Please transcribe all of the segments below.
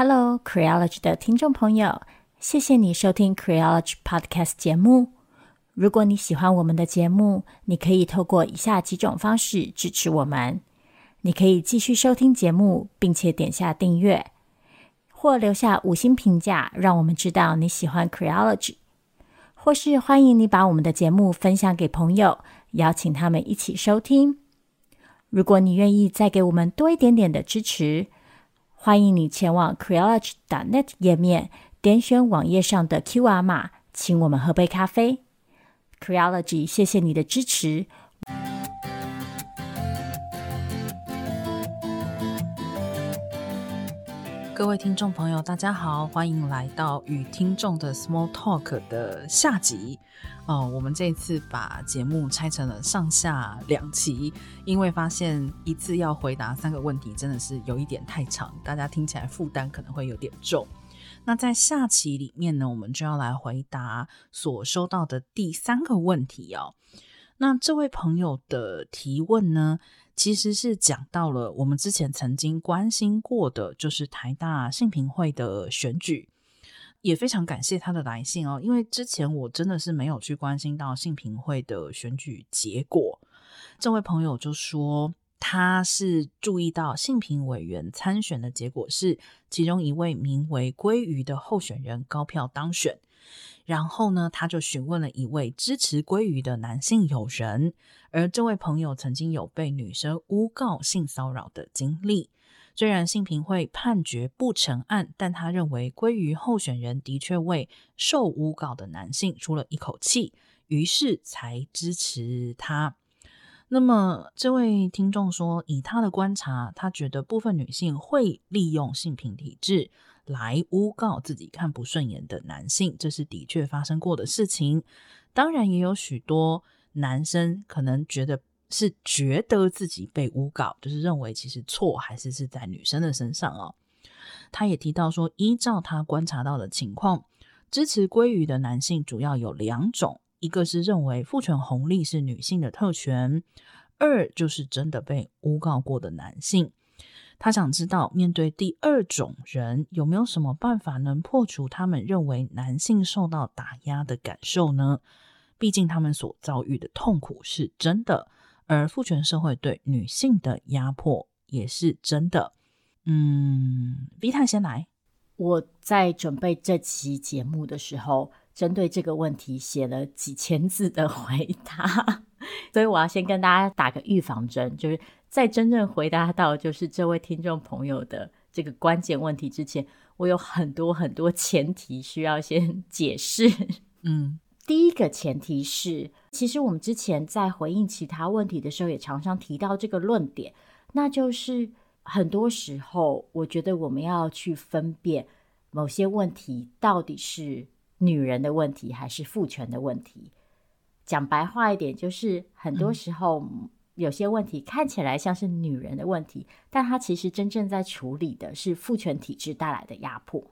Hello, Creology 的听众朋友，谢谢你收听 Creology Podcast 节目。如果你喜欢我们的节目，你可以透过以下几种方式支持我们：你可以继续收听节目，并且点下订阅，或留下五星评价，让我们知道你喜欢 Creology；或是欢迎你把我们的节目分享给朋友，邀请他们一起收听。如果你愿意再给我们多一点点的支持，欢迎你前往 Creology.net 页面，点选网页上的 QR 码，请我们喝杯咖啡。Creology，谢谢你的支持。各位听众朋友，大家好，欢迎来到与听众的 Small Talk 的下集。哦，我们这次把节目拆成了上下两期，因为发现一次要回答三个问题真的是有一点太长，大家听起来负担可能会有点重。那在下期里面呢，我们就要来回答所收到的第三个问题哦。那这位朋友的提问呢，其实是讲到了我们之前曾经关心过的，就是台大性平会的选举，也非常感谢他的来信哦，因为之前我真的是没有去关心到性平会的选举结果。这位朋友就说，他是注意到性平委员参选的结果是，其中一位名为鲑鱼的候选人高票当选。然后呢，他就询问了一位支持鲑鱼的男性友人，而这位朋友曾经有被女生诬告性骚扰的经历。虽然性平会判决不成案，但他认为鲑鱼候选人的确为受诬告的男性出了一口气，于是才支持他。那么，这位听众说，以他的观察，他觉得部分女性会利用性平体制。来诬告自己看不顺眼的男性，这是的确发生过的事情。当然，也有许多男生可能觉得是觉得自己被诬告，就是认为其实错还是是在女生的身上哦。他也提到说，依照他观察到的情况，支持鲑鱼的男性主要有两种：一个是认为父权红利是女性的特权；二就是真的被诬告过的男性。他想知道，面对第二种人，有没有什么办法能破除他们认为男性受到打压的感受呢？毕竟他们所遭遇的痛苦是真的，而父权社会对女性的压迫也是真的。嗯，V 太先来。我在准备这期节目的时候，针对这个问题写了几千字的回答，所以我要先跟大家打个预防针，就是。在真正回答到就是这位听众朋友的这个关键问题之前，我有很多很多前提需要先解释。嗯，第一个前提是，其实我们之前在回应其他问题的时候，也常常提到这个论点，那就是很多时候，我觉得我们要去分辨某些问题到底是女人的问题还是父权的问题。讲白话一点，就是很多时候。嗯有些问题看起来像是女人的问题，但她其实真正在处理的是父权体制带来的压迫。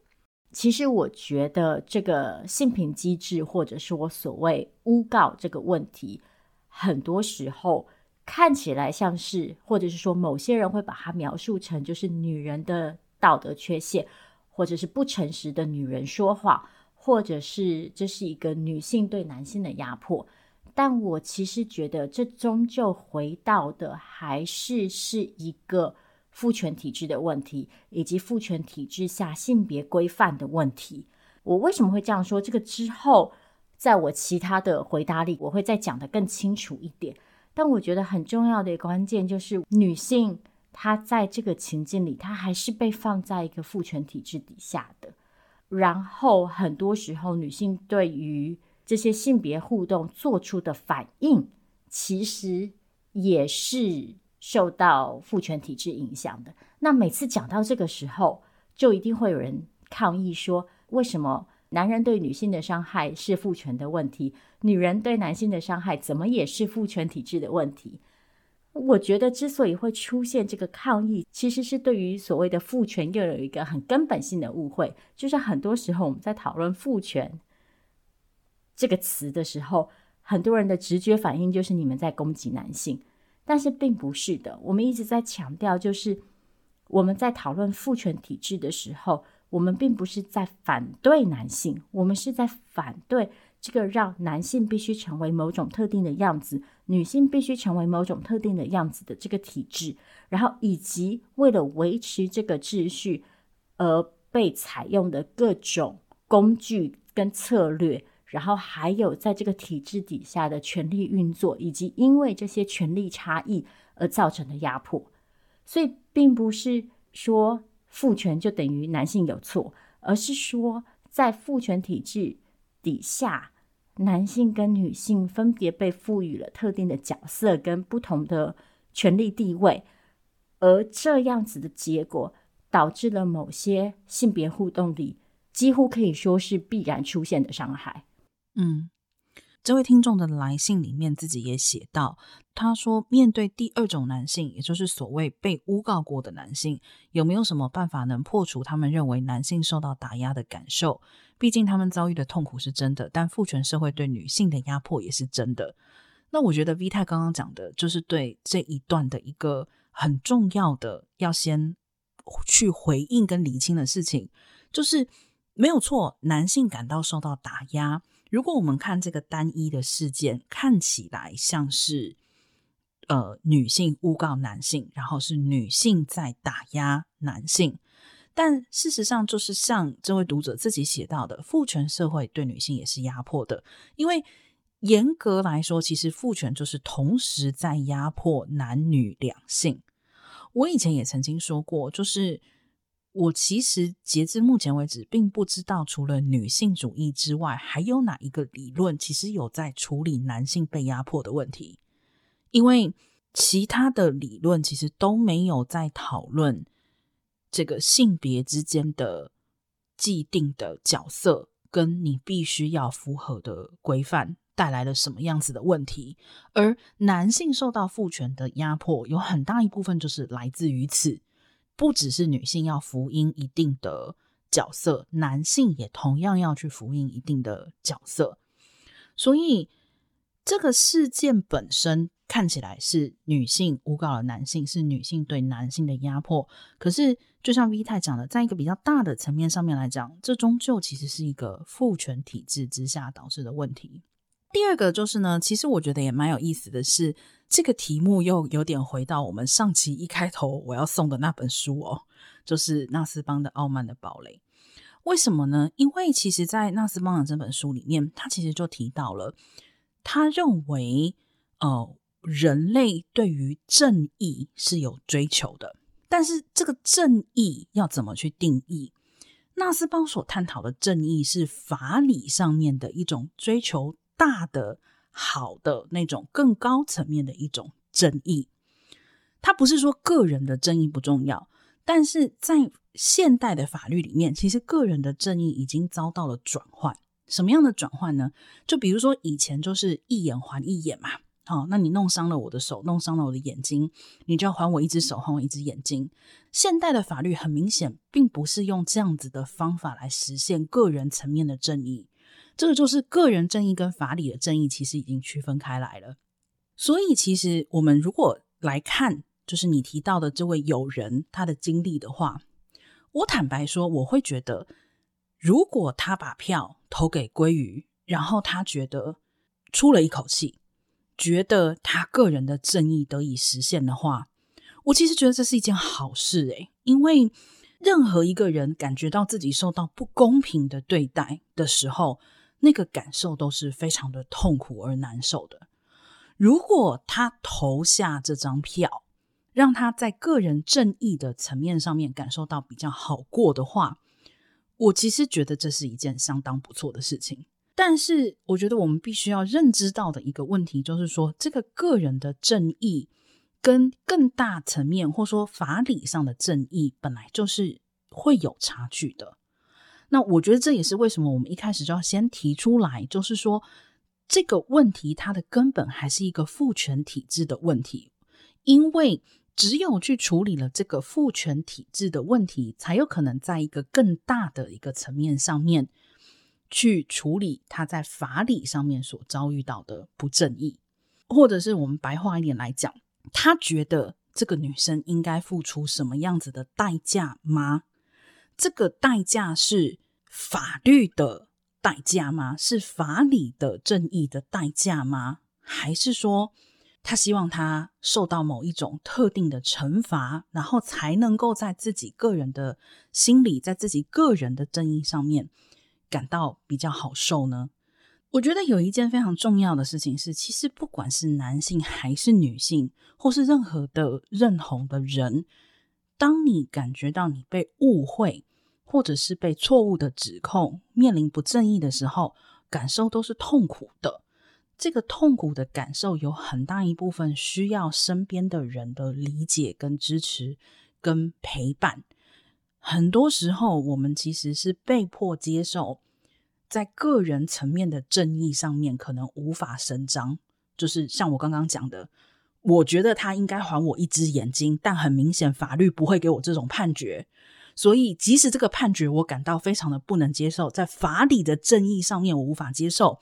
其实我觉得这个性平机制，或者是我所谓诬告这个问题，很多时候看起来像是，或者是说某些人会把它描述成就是女人的道德缺陷，或者是不诚实的女人说谎，或者是这是一个女性对男性的压迫。但我其实觉得，这终究回到的还是是一个父权体制的问题，以及父权体制下性别规范的问题。我为什么会这样说？这个之后，在我其他的回答里，我会再讲得更清楚一点。但我觉得很重要的一个关键就是，女性她在这个情境里，她还是被放在一个父权体制底下的。然后很多时候，女性对于这些性别互动做出的反应，其实也是受到父权体制影响的。那每次讲到这个时候，就一定会有人抗议说：为什么男人对女性的伤害是父权的问题，女人对男性的伤害怎么也是父权体制的问题？我觉得之所以会出现这个抗议，其实是对于所谓的父权又有一个很根本性的误会，就是很多时候我们在讨论父权。这个词的时候，很多人的直觉反应就是你们在攻击男性，但是并不是的。我们一直在强调，就是我们在讨论父权体制的时候，我们并不是在反对男性，我们是在反对这个让男性必须成为某种特定的样子，女性必须成为某种特定的样子的这个体制，然后以及为了维持这个秩序而被采用的各种工具跟策略，然后还有在这个体制底下的权力运作，以及因为这些权力差异而造成的压迫，所以并不是说。父权就等于男性有错，而是说在父权体制底下，男性跟女性分别被赋予了特定的角色跟不同的权力地位，而这样子的结果导致了某些性别互动里几乎可以说是必然出现的伤害。嗯。这位听众的来信里面自己也写到，他说：“面对第二种男性，也就是所谓被诬告过的男性，有没有什么办法能破除他们认为男性受到打压的感受？毕竟他们遭遇的痛苦是真的，但父权社会对女性的压迫也是真的。”那我觉得 V 太刚刚讲的就是对这一段的一个很重要的要先去回应跟厘清的事情，就是没有错，男性感到受到打压。如果我们看这个单一的事件，看起来像是呃女性诬告男性，然后是女性在打压男性，但事实上就是像这位读者自己写到的，父权社会对女性也是压迫的，因为严格来说，其实父权就是同时在压迫男女两性。我以前也曾经说过，就是。我其实截至目前为止，并不知道除了女性主义之外，还有哪一个理论其实有在处理男性被压迫的问题。因为其他的理论其实都没有在讨论这个性别之间的既定的角色，跟你必须要符合的规范带来了什么样子的问题。而男性受到父权的压迫，有很大一部分就是来自于此。不只是女性要服音一定的角色，男性也同样要去服膺一定的角色。所以这个事件本身看起来是女性诬告了男性，是女性对男性的压迫。可是，就像 V 太讲的，在一个比较大的层面上面来讲，这终究其实是一个父权体制之下导致的问题。第二个就是呢，其实我觉得也蛮有意思的是，这个题目又有点回到我们上期一开头我要送的那本书哦，就是纳斯邦的《傲慢的堡垒》。为什么呢？因为其实，在纳斯邦的这本书里面，他其实就提到了，他认为，呃，人类对于正义是有追求的，但是这个正义要怎么去定义？纳斯邦所探讨的正义是法理上面的一种追求。大的好的那种更高层面的一种正义，它不是说个人的正义不重要，但是在现代的法律里面，其实个人的正义已经遭到了转换。什么样的转换呢？就比如说以前就是一眼还一眼嘛，好、哦，那你弄伤了我的手，弄伤了我的眼睛，你就要还我一只手，还我一只眼睛。现代的法律很明显，并不是用这样子的方法来实现个人层面的正义。这个就是个人正义跟法理的正义，其实已经区分开来了。所以，其实我们如果来看，就是你提到的这位友人他的经历的话，我坦白说，我会觉得，如果他把票投给鲑鱼，然后他觉得出了一口气，觉得他个人的正义得以实现的话，我其实觉得这是一件好事诶，因为任何一个人感觉到自己受到不公平的对待的时候，那个感受都是非常的痛苦而难受的。如果他投下这张票，让他在个人正义的层面上面感受到比较好过的话，我其实觉得这是一件相当不错的事情。但是，我觉得我们必须要认知到的一个问题，就是说，这个个人的正义跟更大层面或说法理上的正义，本来就是会有差距的。那我觉得这也是为什么我们一开始就要先提出来，就是说这个问题它的根本还是一个父权体制的问题，因为只有去处理了这个父权体制的问题，才有可能在一个更大的一个层面上面去处理他在法理上面所遭遇到的不正义，或者是我们白话一点来讲，他觉得这个女生应该付出什么样子的代价吗？这个代价是法律的代价吗？是法理的正义的代价吗？还是说他希望他受到某一种特定的惩罚，然后才能够在自己个人的心里，在自己个人的正义上面感到比较好受呢？我觉得有一件非常重要的事情是，其实不管是男性还是女性，或是任何的认同的人，当你感觉到你被误会，或者是被错误的指控，面临不正义的时候，感受都是痛苦的。这个痛苦的感受有很大一部分需要身边的人的理解、跟支持、跟陪伴。很多时候，我们其实是被迫接受。在个人层面的正义上面，可能无法伸张。就是像我刚刚讲的，我觉得他应该还我一只眼睛，但很明显法律不会给我这种判决。所以，即使这个判决我感到非常的不能接受，在法理的正义上面我无法接受，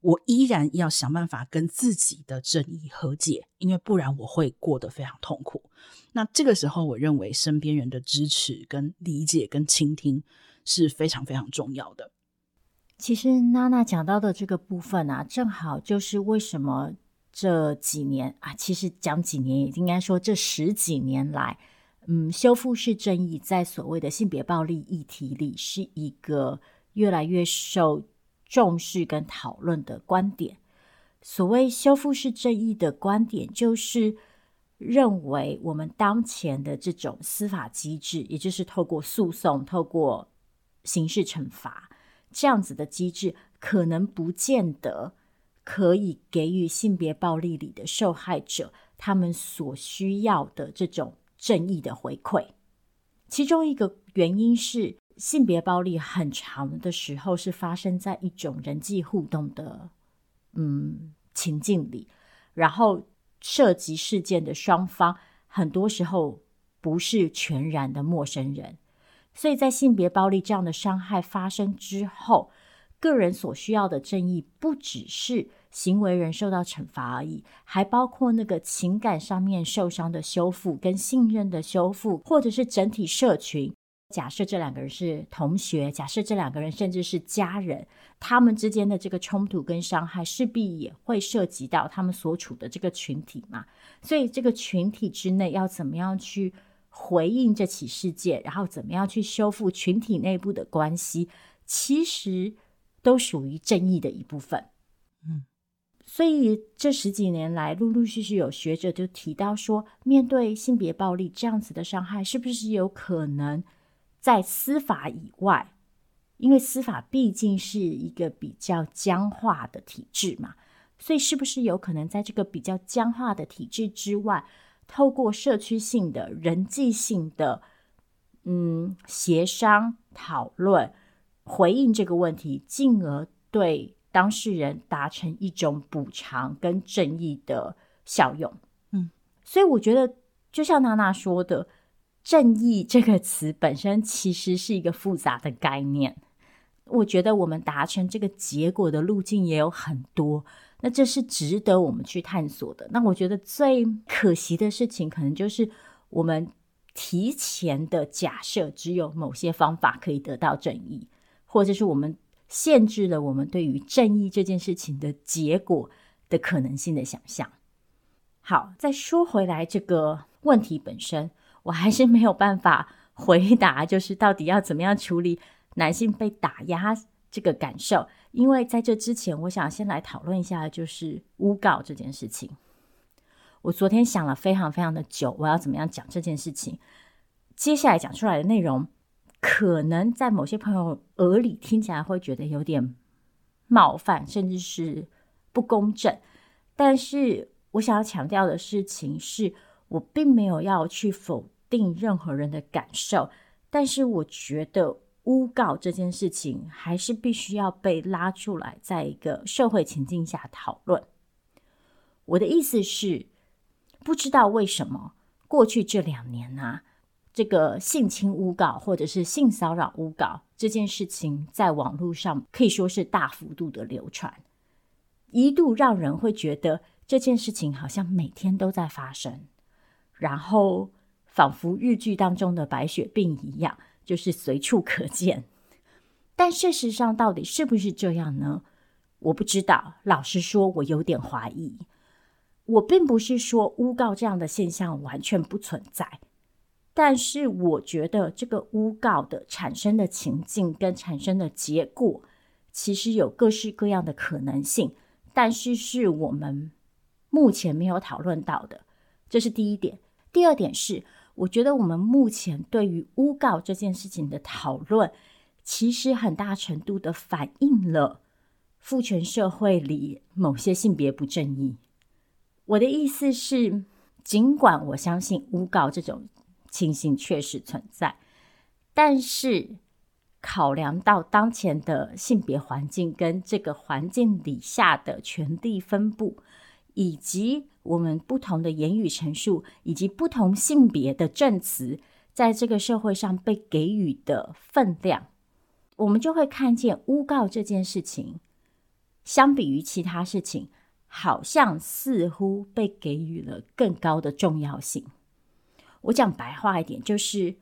我依然要想办法跟自己的正义和解，因为不然我会过得非常痛苦。那这个时候，我认为身边人的支持、跟理解、跟倾听是非常非常重要的。其实娜娜讲到的这个部分啊，正好就是为什么这几年啊，其实讲几年也应该说这十几年来，嗯，修复式正义在所谓的性别暴力议题里是一个越来越受重视跟讨论的观点。所谓修复式正义的观点，就是认为我们当前的这种司法机制，也就是透过诉讼、透过刑事惩罚。这样子的机制可能不见得可以给予性别暴力里的受害者他们所需要的这种正义的回馈。其中一个原因是，性别暴力很长的时候是发生在一种人际互动的嗯情境里，然后涉及事件的双方很多时候不是全然的陌生人。所以在性别暴力这样的伤害发生之后，个人所需要的正义不只是行为人受到惩罚而已，还包括那个情感上面受伤的修复、跟信任的修复，或者是整体社群。假设这两个人是同学，假设这两个人甚至是家人，他们之间的这个冲突跟伤害，势必也会涉及到他们所处的这个群体嘛。所以这个群体之内要怎么样去回应这起事件，然后怎么样去修复群体内部的关系，其实都属于正义的一部分。所以这十几年来，陆陆续续有学者就提到说，面对性别暴力这样子的伤害，是不是有可能在司法以外？因为司法毕竟是一个比较僵化的体制嘛，所以是不是有可能在这个比较僵化的体制之外？透过社区性的、人际性的，嗯，协商讨论，回应这个问题，进而对当事人达成一种补偿跟正义的效用。嗯，所以我觉得，就像娜娜说的，“正义”这个词本身其实是一个复杂的概念。我觉得我们达成这个结果的路径也有很多。那这是值得我们去探索的。那我觉得最可惜的事情，可能就是我们提前的假设，只有某些方法可以得到正义，或者是我们限制了我们对于正义这件事情的结果的可能性的想象。好，再说回来，这个问题本身，我还是没有办法回答，就是到底要怎么样处理男性被打压这个感受。因为在这之前，我想先来讨论一下，就是诬告这件事情。我昨天想了非常非常的久，我要怎么样讲这件事情。接下来讲出来的内容，可能在某些朋友耳里听起来会觉得有点冒犯，甚至是不公正。但是我想要强调的事情是，我并没有要去否定任何人的感受，但是我觉得。诬告这件事情还是必须要被拉出来，在一个社会情境下讨论。我的意思是，不知道为什么过去这两年呢、这个性侵诬告或者是性骚扰诬告这件事情，在网络上可以说是大幅度的流传，一度让人会觉得这件事情好像每天都在发生，然后仿佛日剧当中的白血病一样。就是随处可见。但事实上，到底是不是这样呢？我不知道。老实说，我有点怀疑。我并不是说诬告这样的现象完全不存在，但是我觉得这个诬告的产生的情境跟产生的结果，其实有各式各样的可能性，但是是我们目前没有讨论到的。这是第一点。第二点是，我觉得我们目前对于诬告这件事情的讨论。其实很大程度的反映了父权社会里某些性别不正义。我的意思是，尽管我相信诬告这种情形确实存在，但是考量到当前的性别环境跟这个环境底下的权力分布，以及我们不同的言语陈述，以及不同性别的证词，在这个社会上被给予的分量。我们就会看见诬告这件事情，相比于其他事情，好像似乎被给予了更高的重要性。我讲白话一点，就是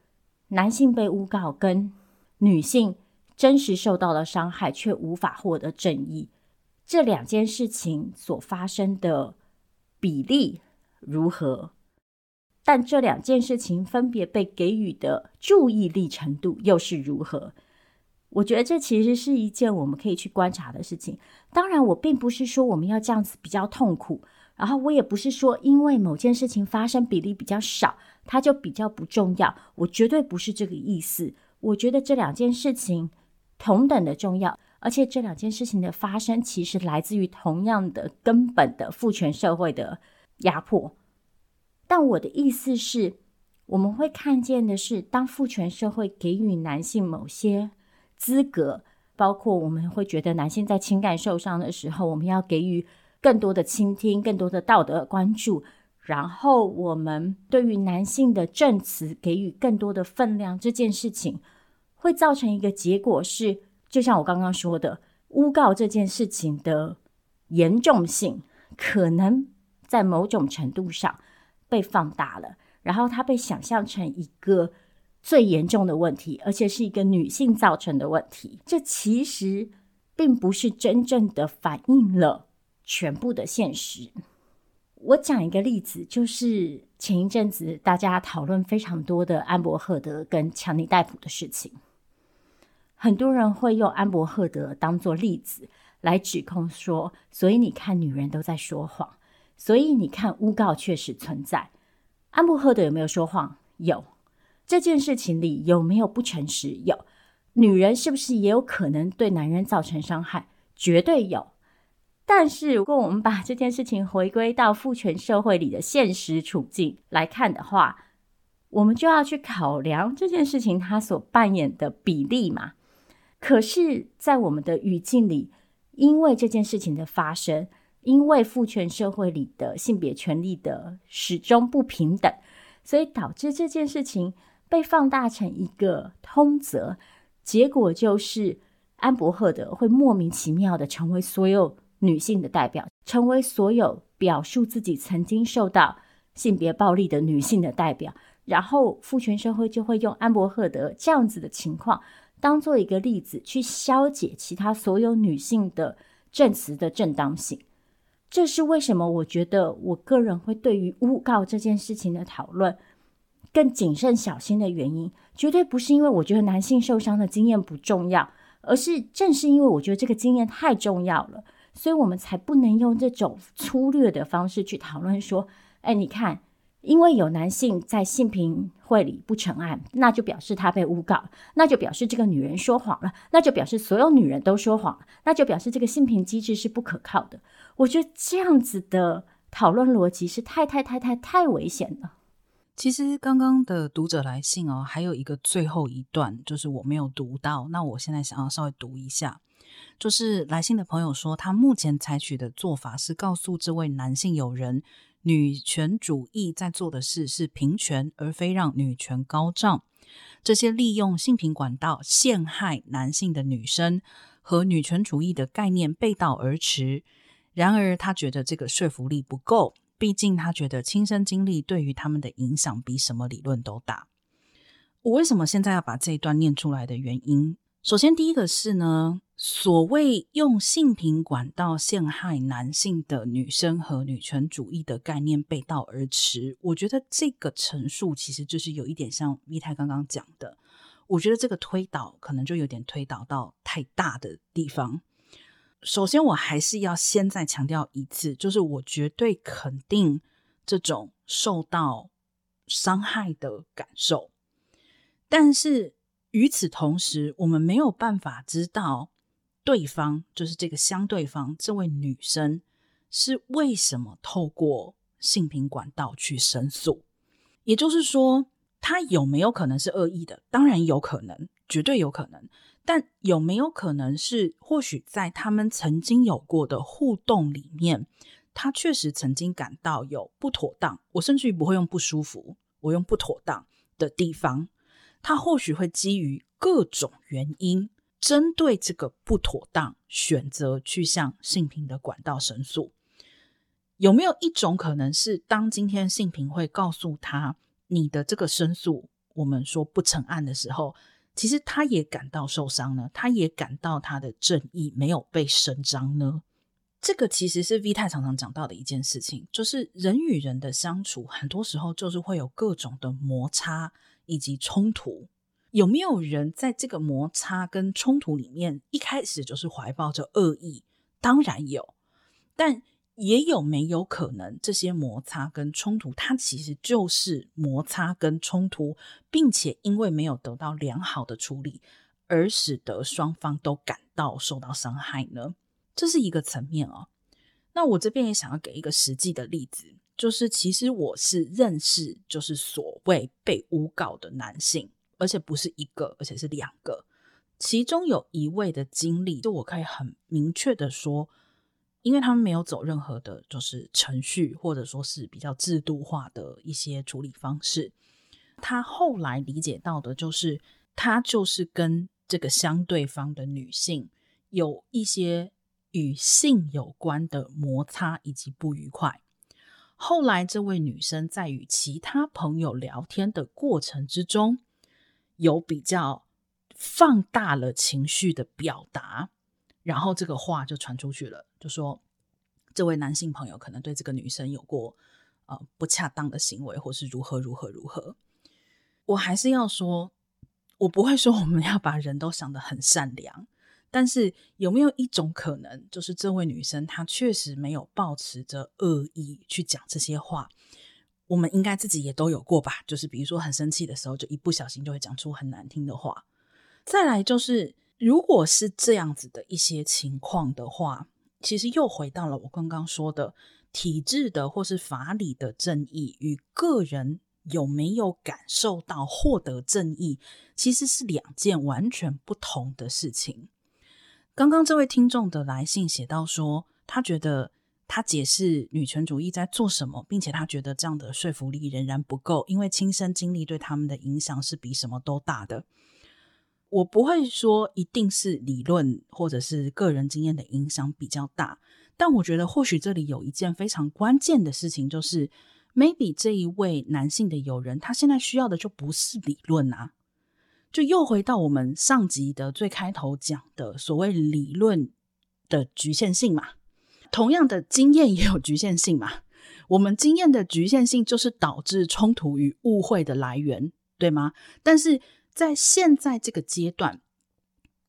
男性被诬告跟女性真实受到了伤害却无法获得正义，这两件事情所发生的比例如何？但这两件事情分别被给予的注意力程度又是如何？我觉得这其实是一件我们可以去观察的事情。当然，我并不是说我们要这样子比较痛苦，然后我也不是说因为某件事情发生比例比较少，它就比较不重要。我绝对不是这个意思。我觉得这两件事情同等的重要，而且这两件事情的发生其实来自于同样的根本的父权社会的压迫。但我的意思是，我们会看见的是，当父权社会给予男性某些资格，包括我们会觉得男性在情感受伤的时候，我们要给予更多的倾听、更多的道德关注。然后，我们对于男性的证词给予更多的分量，这件事情会造成一个结果是，就像我刚刚说的，诬告这件事情的严重性可能在某种程度上被放大了，然后它被想象成一个。最严重的问题，而且是一个女性造成的问题，这其实并不是真正的反映了全部的现实。我讲一个例子，就是前一阵子大家讨论非常多的安伯赫德跟强尼戴普的事情，很多人会用安伯赫德当做例子来指控说，所以你看女人都在说谎，所以你看诬告确实存在。安伯赫德有没有说谎？有。这件事情里有没有不诚实？有。女人是不是也有可能对男人造成伤害？绝对有。但是如果我们把这件事情回归到父权社会里的现实处境来看的话，我们就要去考量这件事情它所扮演的比例嘛。可是，在我们的语境里，因为这件事情的发生，因为父权社会里的性别权利的始终不平等，所以导致这件事情。被放大成一个通则，结果就是安伯赫德会莫名其妙的成为所有女性的代表，成为所有表述自己曾经受到性别暴力的女性的代表，然后父权社会就会用安伯赫德这样子的情况当做一个例子，去消解其他所有女性的证词的正当性。这是为什么？我觉得我个人会对于诬告这件事情的讨论。更谨慎小心的原因，绝对不是因为我觉得男性受伤的经验不重要，而是正是因为我觉得这个经验太重要了，所以我们才不能用这种粗略的方式去讨论说，哎，你看，因为有男性在性平会里不成案，那就表示他被诬告，那就表示这个女人说谎了，那就表示所有女人都说谎，那就表示这个性平机制是不可靠的。我觉得这样子的讨论逻辑是太太太太太危险了。其实刚刚的读者来信哦，还有一个最后一段，就是我没有读到。那我现在想要稍微读一下，就是来信的朋友说，他目前采取的做法是告诉这位男性友人，女权主义在做的事是平权，而非让女权高涨。这些利用性平管道陷害男性的女生和女权主义的概念背道而驰。然而，他觉得这个说服力不够。毕竟，他觉得亲身经历对于他们的影响比什么理论都大。我为什么现在要把这一段念出来的原因，首先第一个是呢，所谓用性平管道陷害男性的女生和女权主义的概念背道而驰，我觉得这个陈述其实就是有一点像 V 太刚刚讲的，我觉得这个推导可能就有点推导到太大的地方。首先，我还是要先再强调一次，就是我绝对肯定这种受到伤害的感受。但是与此同时，我们没有办法知道对方，就是这个相对方这位女生是为什么透过性平管道去申诉。也就是说，她有没有可能是恶意的？当然有可能，绝对有可能。但有没有可能是，或许在他们曾经有过的互动里面，她确实曾经感到有不妥当。我甚至于不会用不舒服，我用不妥当的地方。他或许会基于各种原因，针对这个不妥当，选择去向性平的管道申诉。有没有一种可能是，当今天性平会告诉他你的这个申诉，我们说不成案的时候，其实他也感到受伤呢？他也感到他的正义没有被伸张呢？这个其实是 V 太常常讲到的一件事情，就是人与人的相处，很多时候就是会有各种的摩擦。以及冲突，有没有人在这个摩擦跟冲突里面一开始就是怀抱着恶意？当然有，但也有没有可能这些摩擦跟冲突，它其实就是摩擦跟冲突，并且因为没有得到良好的处理，而使得双方都感到受到伤害呢？这是一个层面哦。那我这边也想要给一个实际的例子。就是，其实我是认识，就是所谓被诬告的男性，而且不是一个，而且是两个。其中有一位的经历，就我可以很明确的说，因为他们没有走任何的，就是程序，或者说是比较制度化的一些处理方式。他后来理解到的，就是他就是跟这个相对方的女性有一些与性有关的摩擦以及不愉快。后来，这位女生在与其他朋友聊天的过程之中，有比较放大了情绪的表达，然后这个话就传出去了，就说这位男性朋友可能对这个女生有过呃不恰当的行为，或是如何如何如何。我还是要说，我不会说我们要把人都想得很善良。但是有没有一种可能，就是这位女生她确实没有抱持着恶意去讲这些话？我们应该自己也都有过吧？就是比如说很生气的时候，就一不小心就会讲出很难听的话。再来就是，如果是这样子的一些情况的话，其实又回到了我刚刚说的体制的或是法理的正义与个人有没有感受到获得正义，其实是两件完全不同的事情。刚刚这位听众的来信写到说，他觉得他解释女权主义在做什么，并且他觉得这样的说服力仍然不够，因为亲身经历对他们的影响是比什么都大的。我不会说一定是理论或者是个人经验的影响比较大，但我觉得或许这里有一件非常关键的事情，就是 maybe 这一位男性的友人，他现在需要的就不是理论啊。就又回到我们上集的最开头讲的所谓理论的局限性嘛，同样的经验也有局限性嘛。我们经验的局限性就是导致冲突与误会的来源，对吗？但是在现在这个阶段，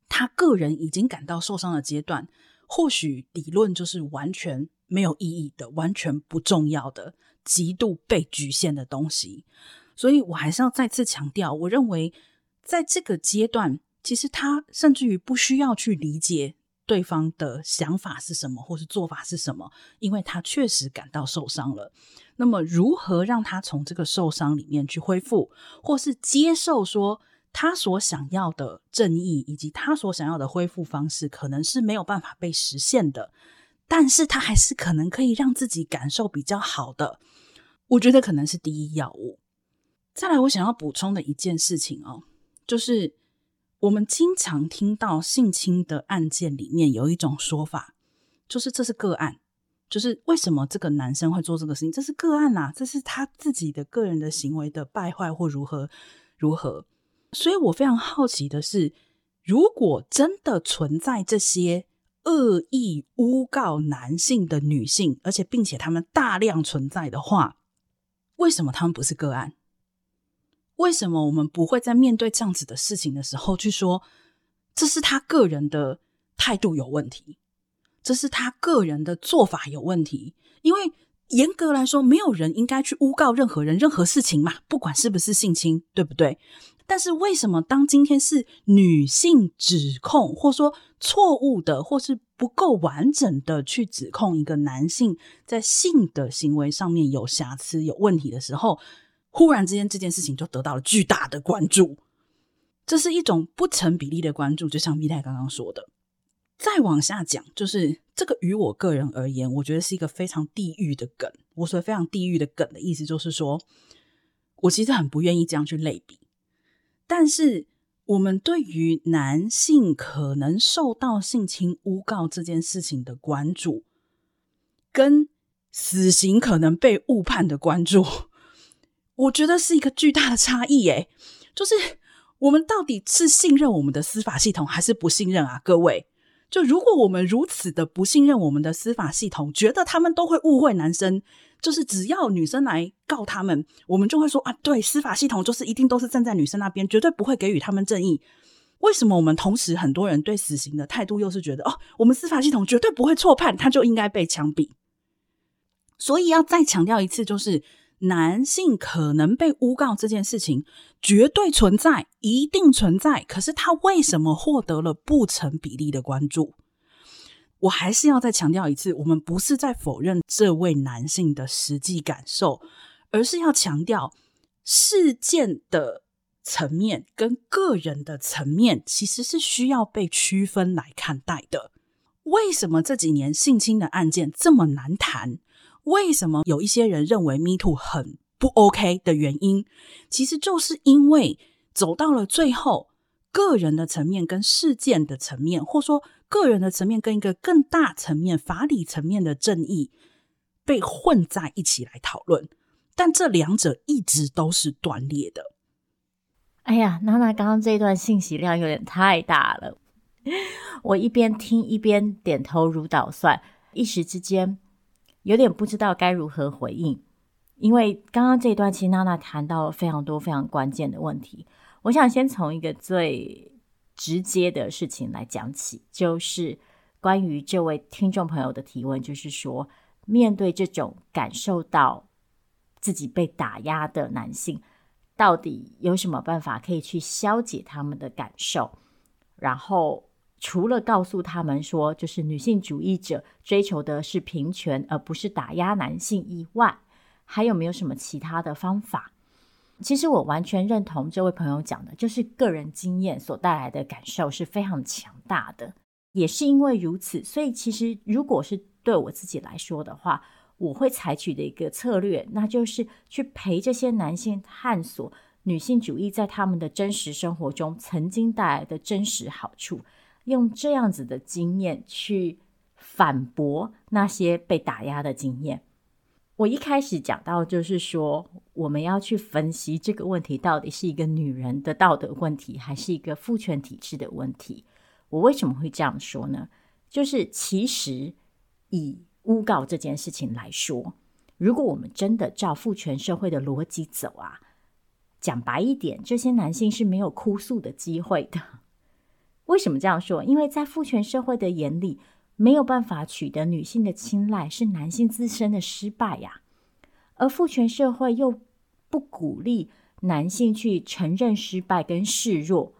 他个人已经感到受伤的阶段，或许理论就是完全没有意义的，完全不重要的，极度被局限的东西。所以我还是要再次强调，我认为。在这个阶段，其实他甚至于不需要去理解对方的想法是什么，或是做法是什么，因为他确实感到受伤了。那么，如何让他从这个受伤里面去恢复，或是接受说他所想要的正义，以及他所想要的恢复方式，可能是没有办法被实现的，但是他还是可能可以让自己感受比较好的。我觉得可能是第一要务。再来，我想要补充的一件事情哦。就是我们经常听到性侵的案件里面有一种说法，就是这是个案，就是为什么这个男生会做这个事情，这是个案呐，这是他自己的个人的行为的败坏或如何如何。所以我非常好奇的是，如果真的存在这些恶意诬告男性的女性，而且并且他们大量存在的话，为什么他们不是个案？为什么我们不会在面对这样子的事情的时候去说，这是他个人的态度有问题，这是他个人的做法有问题？因为严格来说，没有人应该去诬告任何人、任何事情嘛，不管是不是性侵，对不对？但是为什么当今天是女性指控，或说错误的，或是不够完整的去指控一个男性在性的行为上面有瑕疵、有问题的时候，忽然之间这件事情就得到了巨大的关注？这是一种不成比例的关注，就像 V 太刚刚说的。再往下讲，就是这个于我个人而言，我觉得是一个非常地狱的梗。我说非常地狱的梗的意思，就是说我其实很不愿意这样去类比。但是，我们对于男性可能受到性侵诬告这件事情的关注，跟死刑可能被误判的关注，我觉得是一个巨大的差异。诶，就是我们到底是信任我们的司法系统，还是不信任啊？各位，就如果我们如此的不信任我们的司法系统，觉得他们都会误会男生。就是只要女生来告他们，我们就会说啊，对，司法系统就是一定都是站在女生那边，绝对不会给予他们正义。为什么我们同时很多人对死刑的态度又是觉得哦，我们司法系统绝对不会错判，他就应该被枪毙？所以要再强调一次，就是男性可能被诬告这件事情绝对存在，一定存在。可是他为什么获得了不成比例的关注？我还是要再强调一次，我们不是在否认这位男性的实际感受，而是要强调事件的层面跟个人的层面其实是需要被区分来看待的。为什么这几年性侵的案件这么难谈？为什么有一些人认为 Me Too 很不 OK 的原因，其实就是因为走到了最后，个人的层面跟事件的层面，或说。个人的层面跟一个更大层面、法理层面的正义被混在一起来讨论，但这两者一直都是断裂的。哎呀，娜娜刚刚这一段信息量有点太大了，我一边听一边点头如捣蒜，一时之间有点不知道该如何回应。因为刚刚这一段，其实娜娜谈到了非常多非常关键的问题，我想先从一个最。直接的事情来讲起，就是关于这位听众朋友的提问，就是说，面对这种感受到自己被打压的男性，到底有什么办法可以去消解他们的感受？然后，除了告诉他们说，就是女性主义者追求的是平权，而不是打压男性以外，还有没有什么其他的方法？其实我完全认同这位朋友讲的，就是个人经验所带来的感受是非常强大的。也是因为如此，所以其实如果是对我自己来说的话，我会采取的一个策略，那就是去陪这些男性探索女性主义在他们的真实生活中曾经带来的真实好处，用这样子的经验去反驳那些被打压的经验。我一开始讲到，就是说，我们要去分析这个问题到底是一个女人的道德问题，还是一个父权体制的问题。我为什么会这样说呢？就是其实以诬告这件事情来说，如果我们真的照父权社会的逻辑走啊，讲白一点，这些男性是没有哭诉的机会的。为什么这样说？因为在父权社会的眼里。没有办法取得女性的青睐，是男性自身的失败呀。而父权社会又不鼓励男性去承认失败跟示弱，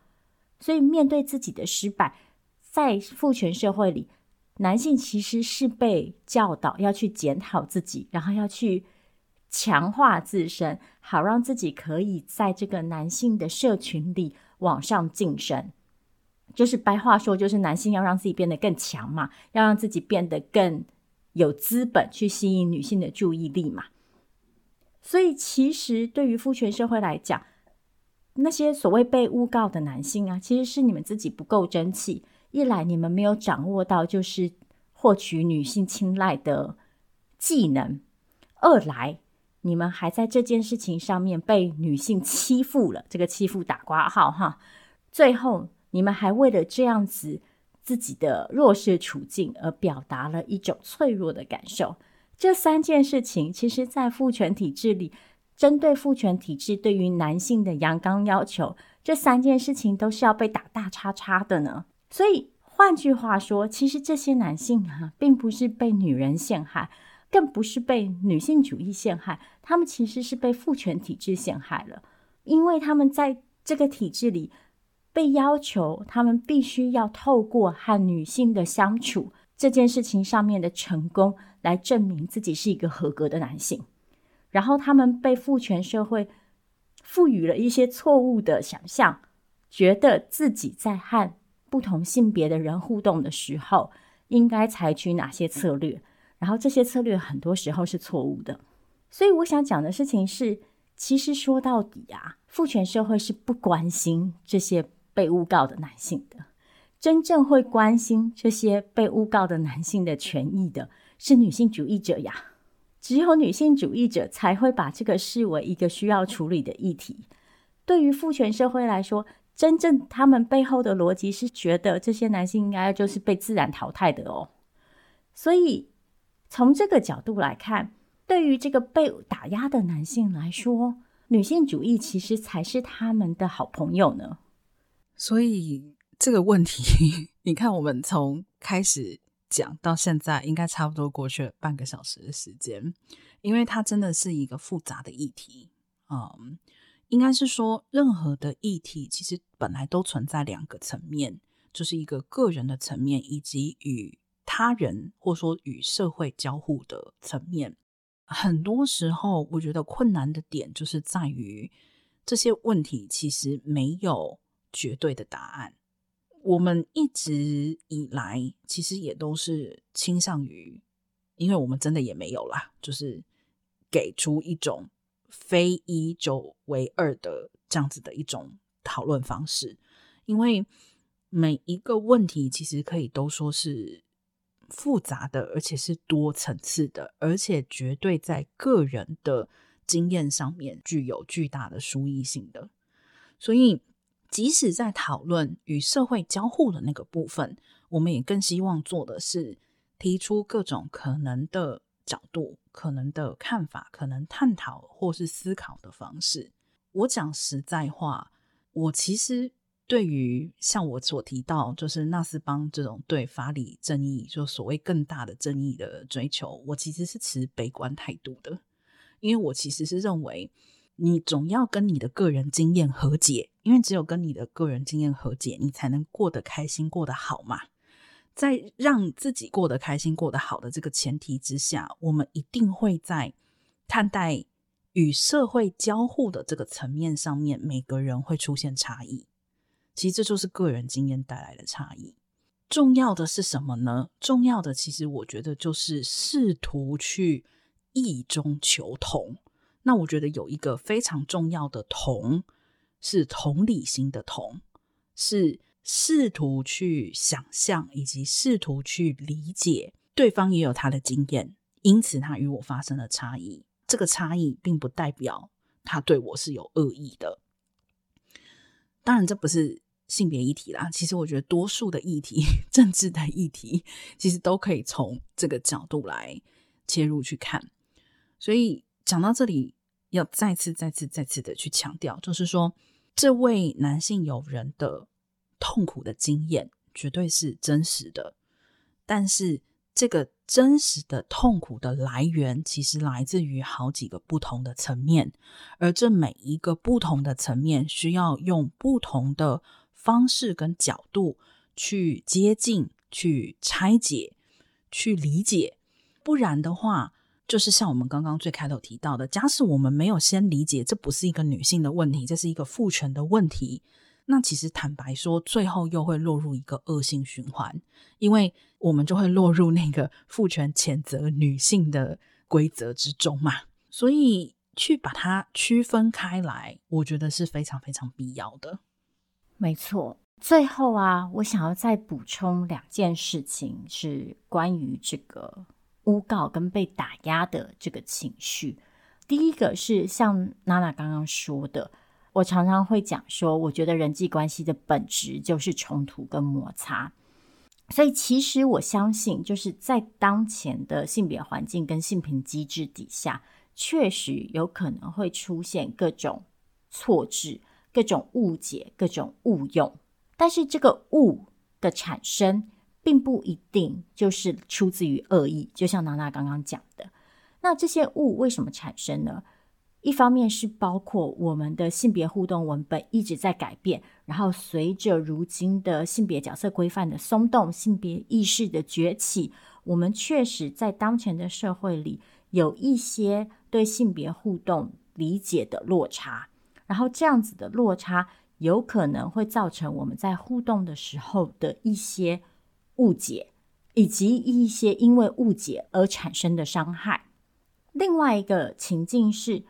所以面对自己的失败，在父权社会里，男性其实是被教导要去检讨自己，然后要去强化自身，好让自己可以在这个男性的社群里往上晋升。就是白话说，就是男性要让自己变得更强嘛，要让自己变得更有资本去吸引女性的注意力嘛。所以，其实对于父权社会来讲，那些所谓被诬告的男性啊，其实是你们自己不够争气。一来，你们没有掌握到就是获取女性青睐的技能；二来，你们还在这件事情上面被女性欺负了，这个欺负打括号哈。最后，你们还为了这样子自己的弱势处境而表达了一种脆弱的感受。这三件事情，其实，在父权体制里，针对父权体制对于男性的阳刚要求，这三件事情都是要被打大叉叉的呢。所以，换句话说，其实这些男性啊，并不是被女人陷害，更不是被女性主义陷害，他们其实是被父权体制陷害了，因为他们在这个体制里被要求，他们必须要透过和女性的相处这件事情上面的成功。来证明自己是一个合格的男性，然后他们被父权社会赋予了一些错误的想象，觉得自己在和不同性别的人互动的时候应该采取哪些策略，然后这些策略很多时候是错误的。所以我想讲的事情是，其实说到底啊，父权社会是不关心这些被诬告的男性的，真正会关心这些被诬告的男性的权益的。是女性主义者呀，只有女性主义者才会把这个视为一个需要处理的议题。对于父权社会来说，真正他们背后的逻辑是觉得这些男性应该就是被自然淘汰的哦。所以从这个角度来看，对于这个被打压的男性来说，女性主义其实才是他们的好朋友呢。所以这个问题，你看，我们从开始。讲到现在，应该差不多过去了半个小时的时间，因为它真的是一个复杂的议题。嗯，应该是说，任何的议题其实本来都存在两个层面，就是一个个人的层面，以及与他人或说与社会交互的层面。很多时候，我觉得困难的点就是在于这些问题其实没有绝对的答案。我们一直以来其实也都是倾向于，因为我们真的也没有啦，就是给出一种非一就为二的这样子的一种讨论方式。因为每一个问题其实可以都说是复杂的，而且是多层次的，而且绝对在个人的经验上面具有巨大的输益性的，所以。即使在讨论与社会交互的那个部分，我们也更希望做的是提出各种可能的角度、可能的看法、可能探讨或是思考的方式。我讲实在话，我其实对于像我所提到，就是纳斯邦这种对法理正义，就所谓更大的正义的追求，我其实是持悲观态度的，因为我其实是认为。你总要跟你的个人经验和解，因为只有跟你的个人经验和解，你才能过得开心、过得好嘛。在让自己过得开心、过得好的这个前提之下，我们一定会在看待与社会交互的这个层面上面，每个人会出现差异。其实这就是个人经验带来的差异。重要的是什么呢？重要的其实我觉得就是试图去异中求同。那我觉得有一个非常重要的同，是同理心的同，是试图去想象以及试图去理解对方也有他的经验，因此他与我发生了差异。这个差异并不代表他对我是有恶意的。当然，这不是性别议题啦。其实我觉得多数的议题，政治的议题，其实都可以从这个角度来切入去看。所以讲到这里。要再次、再次、再次的去强调，就是说，这位男性友人的痛苦的经验绝对是真实的，但是这个真实的痛苦的来源，其实来自于好几个不同的层面，而这每一个不同的层面，需要用不同的方式跟角度去接近、去拆解、去理解，不然的话。就是像我们刚刚最开头提到的，假使我们没有先理解，这不是一个女性的问题，这是一个父权的问题，那其实坦白说，最后又会落入一个恶性循环，因为我们就会落入那个父权谴责女性的规则之中嘛。所以去把它区分开来，我觉得是非常非常必要的。没错，最后啊，我想要再补充两件事情，是关于这个。诬告跟被打压的这个情绪，第一个是像娜娜刚刚说的，我常常会讲说，我觉得人际关系的本质就是冲突跟摩擦。所以，其实我相信，就是在当前的性别环境跟性平机制底下，确实有可能会出现各种错置、各种误解、各种误用。但是，这个误的产生，并不一定就是出自于恶意。就像娜娜刚刚讲的，那这些误为什么产生呢？一方面是包括我们的性别互动文本一直在改变，然后随着如今的性别角色规范的松动、性别意识的崛起，我们确实在当前的社会里有一些对性别互动理解的落差，然后这样子的落差有可能会造成我们在互动的时候的一些误解，以及一些因为误解而产生的伤害。另外一个情境是。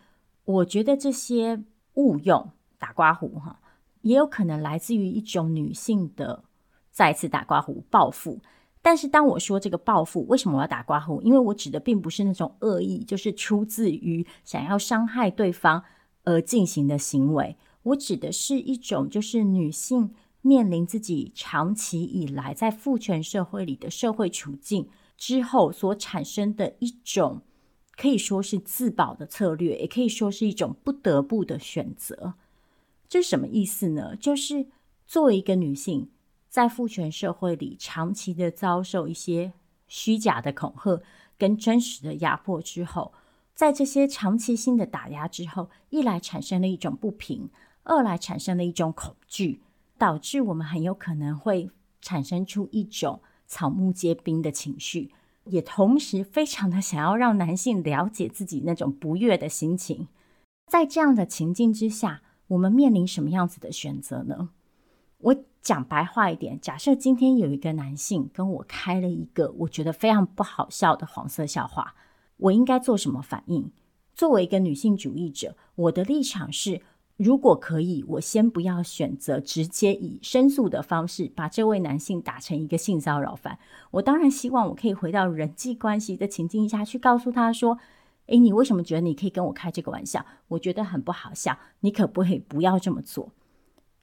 我觉得这些误用打刮胡哈，也有可能来自于一种女性的再次打刮胡报复。但是当我说这个报复，为什么我要打刮胡？因为我指的并不是那种恶意，就是出自于想要伤害对方而进行的行为。我指的是一种，就是女性面临自己长期以来在父权社会里的社会处境之后所产生的一种。可以说是自保的策略，也可以说是一种不得不的选择。这什么意思呢？就是作为一个女性，在父权社会里长期的遭受一些虚假的恐吓跟真实的压迫之后，在这些长期性的打压之后，一来产生了一种不平，二来产生了一种恐惧，导致我们很有可能会产生出一种草木皆兵的情绪。也同时非常的想要让男性了解自己那种不悦的心情，在这样的情境之下，我们面临什么样子的选择呢？我讲白话一点，假设今天有一个男性跟我开了一个我觉得非常不好笑的黄色笑话，我应该做什么反应？作为一个女性主义者，我的立场是。如果可以，我先不要选择直接以申诉的方式把这位男性打成一个性骚扰犯。我当然希望我可以回到人际关系的情境下去，告诉他说：“诶，你为什么觉得你可以跟我开这个玩笑？我觉得很不好笑，你可不可以不要这么做？”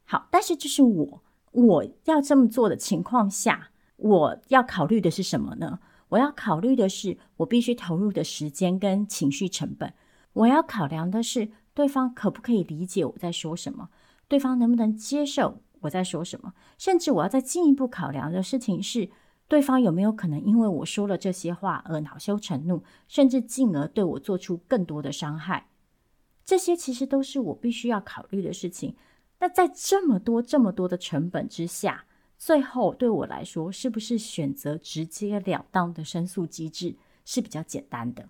好，但是这是我我要这么做的情况下，我要考虑的是什么呢？我要考虑的是我必须投入的时间跟情绪成本。我要考量的是。对方可不可以理解我在说什么？对方能不能接受我在说什么？甚至我要再进一步考量的事情是，对方有没有可能因为我说了这些话而恼羞成怒，甚至进而对我做出更多的伤害？这些其实都是我必须要考虑的事情。那在这么多、这么多的成本之下，最后对我来说，是不是选择直截了当的申诉机制是比较简单的？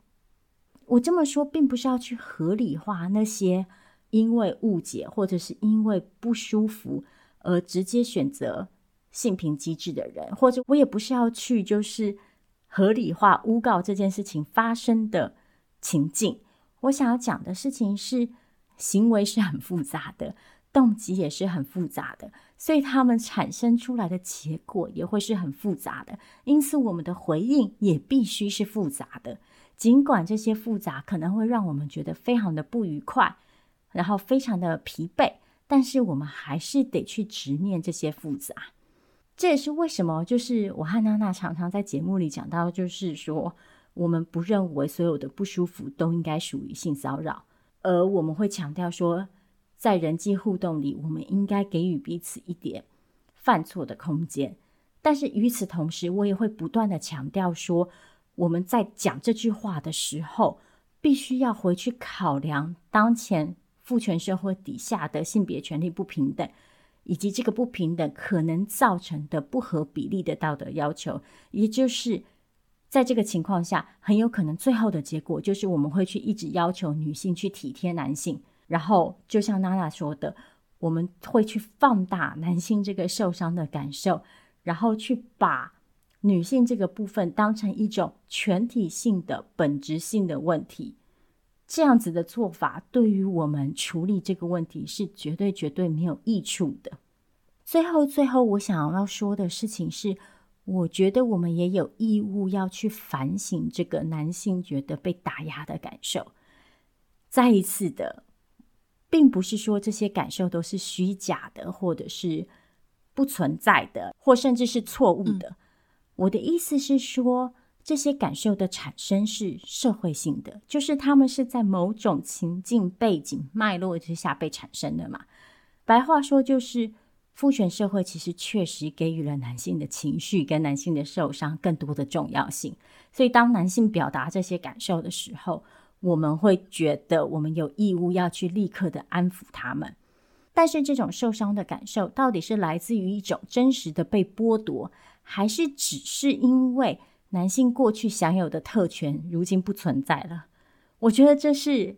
我这么说，并不是要去合理化那些因为误解或者是因为不舒服而直接选择性平机制的人，或者我也不是要去就是合理化诬告这件事情发生的情境。我想要讲的事情是，行为是很复杂的，动机也是很复杂的，所以他们产生出来的结果也会是很复杂的。因此，我们的回应也必须是复杂的。尽管这些复杂可能会让我们觉得非常的不愉快，然后非常的疲惫，但是我们还是得去直面这些复杂。这也是为什么，就是我和娜娜常常在节目里讲到，就是说我们不认为所有的不舒服都应该属于性骚扰，而我们会强调说，在人际互动里，我们应该给予彼此一点犯错的空间。但是与此同时，我也会不断的强调说。我们在讲这句话的时候，必须要回去考量当前父权社会底下的性别权利不平等，以及这个不平等可能造成的不合比例的道德要求。也就是在这个情况下，很有可能最后的结果就是我们会去一直要求女性去体贴男性，然后就像娜娜说的，我们会去放大男性这个受伤的感受，然后去把。女性这个部分当成一种全体性的本质性的问题，这样子的做法对于我们处理这个问题是绝对绝对没有益处的。最后，最后我想要说的事情是，我觉得我们也有义务要去反省这个男性觉得被打压的感受。再一次的，并不是说这些感受都是虚假的，或者是不存在的，或甚至是错误的。嗯、我的意思是说，这些感受的产生是社会性的，就是他们是在某种情境背景脉络之下被产生的嘛。白话说就是。父权社会其实确实给予了男性的情绪跟男性的受伤更多的重要性，所以当男性表达这些感受的时候，我们会觉得我们有义务要去立刻的安抚他们。但是这种受伤的感受到底是来自于一种真实的被剥夺，还是只是因为男性过去享有的特权如今不存在了？我觉得这是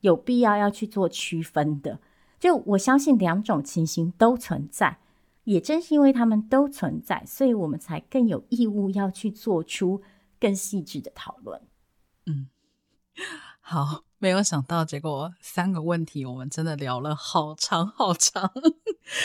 有必要要去做区分的。就我相信两种情形都存在，也正是因为他们都存在，所以我们才更有义务要去做出更细致的讨论。嗯，好，没有想到结果三个问题我们真的聊了好长好长，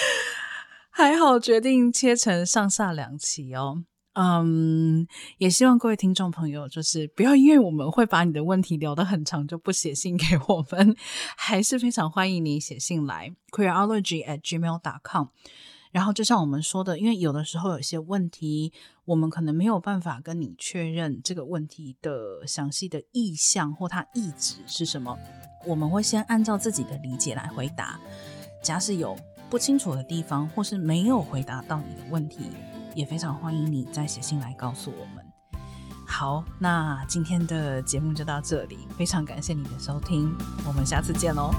还好决定切成上下两期哦。嗯也希望各位听众朋友，就是不要因为我们会把你的问题聊得很长，就不写信给我们，还是非常欢迎你写信来 queerology at gmail dot com。然后就像我们说的，因为有的时候有些问题，我们可能没有办法跟你确认这个问题的详细的意向或它意旨是什么，我们会先按照自己的理解来回答。假使有不清楚的地方，或是没有回答到你的问题，也非常欢迎你再写信来告诉我们。好，那今天的节目就到这里，非常感谢你的收听，我们下次见喽。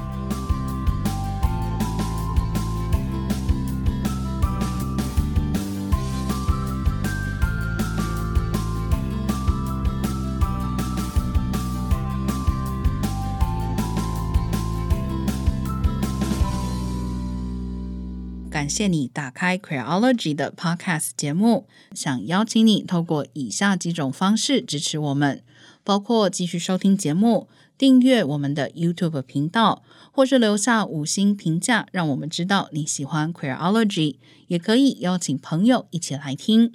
谢你打开 Queerology 的 Podcast 节目，想邀请你透过以下几种方式支持我们，包括继续收听节目、订阅我们的 YouTube 频道，或是留下五星评价，让我们知道你喜欢 Queerology。也可以邀请朋友一起来听。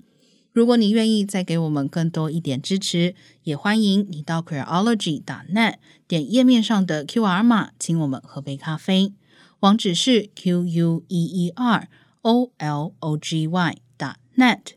如果你愿意再给我们更多一点支持，也欢迎你到 Queerology.net 点页面上的 QR 码，请我们喝杯咖啡。网址是 q u e e r o l o g y dot net。